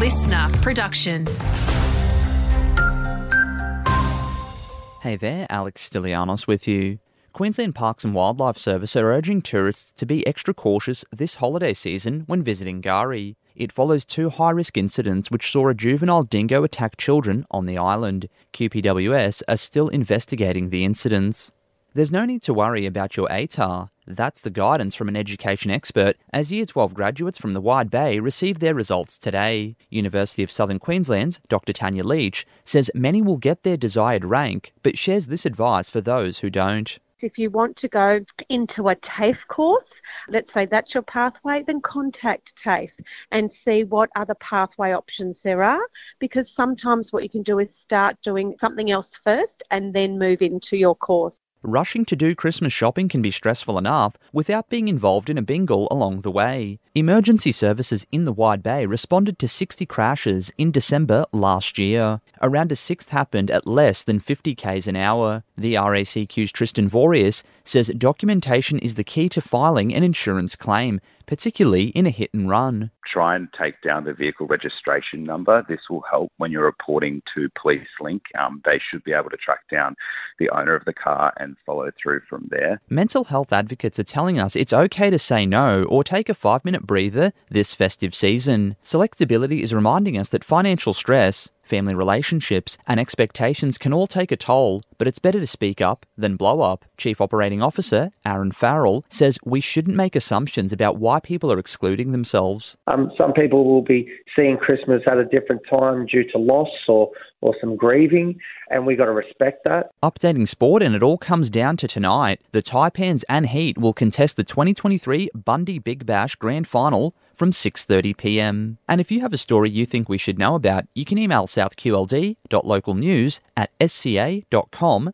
listener production. Hey there, Alex Stilianos with you. Queensland Parks and Wildlife Service are urging tourists to be extra cautious this holiday season when visiting K'gari. It follows two high risk incidents which saw a juvenile dingo attack children on the island. QPWS are still investigating the incidents. There's no need to worry about your ATAR. That's the guidance from an education expert as Year 12 graduates from the Wide Bay received their results today. University of Southern Queensland's Dr. Tanya Leach says many will get their desired rank, but shares this advice for those who don't. If you want to go into a TAFE course, let's say that's your pathway, then contact TAFE and see what other pathway options there are. Because sometimes what you can do is start doing something else first and then move into your course. Rushing to do Christmas shopping can be stressful enough without being involved in a bingle along the way. Emergency services in the Wide Bay responded to 60 crashes in December last year. Around a sixth happened at less than 50 k's an hour. The RACQ's Tristan Vorius says documentation is the key to filing an insurance claim, particularly in a hit and run. Try and take down the vehicle registration number. This will help when you're reporting to Police Link. Um, they should be able to track down the owner of the car and follow through from there. Mental health advocates are telling us it's okay to say no or take a five minute breather this festive season. Selectability is reminding us that financial stress, family relationships, and expectations can all take a toll, but it's better to speak up than blow up. Chief Operating Officer Aaron Farrell says we shouldn't make assumptions about why people are excluding themselves. Um, some people will be seeing Christmas at a different time due to loss or, or some grieving, and we've got to respect that. Updating sport, and it all comes down to tonight. The Taipans and Heat will contest the 2023 Bundy Big Bash Grand Final from 6:30 p.m. And if you have a story you think we should know about, you can email southqld.localnews at sca.com.au.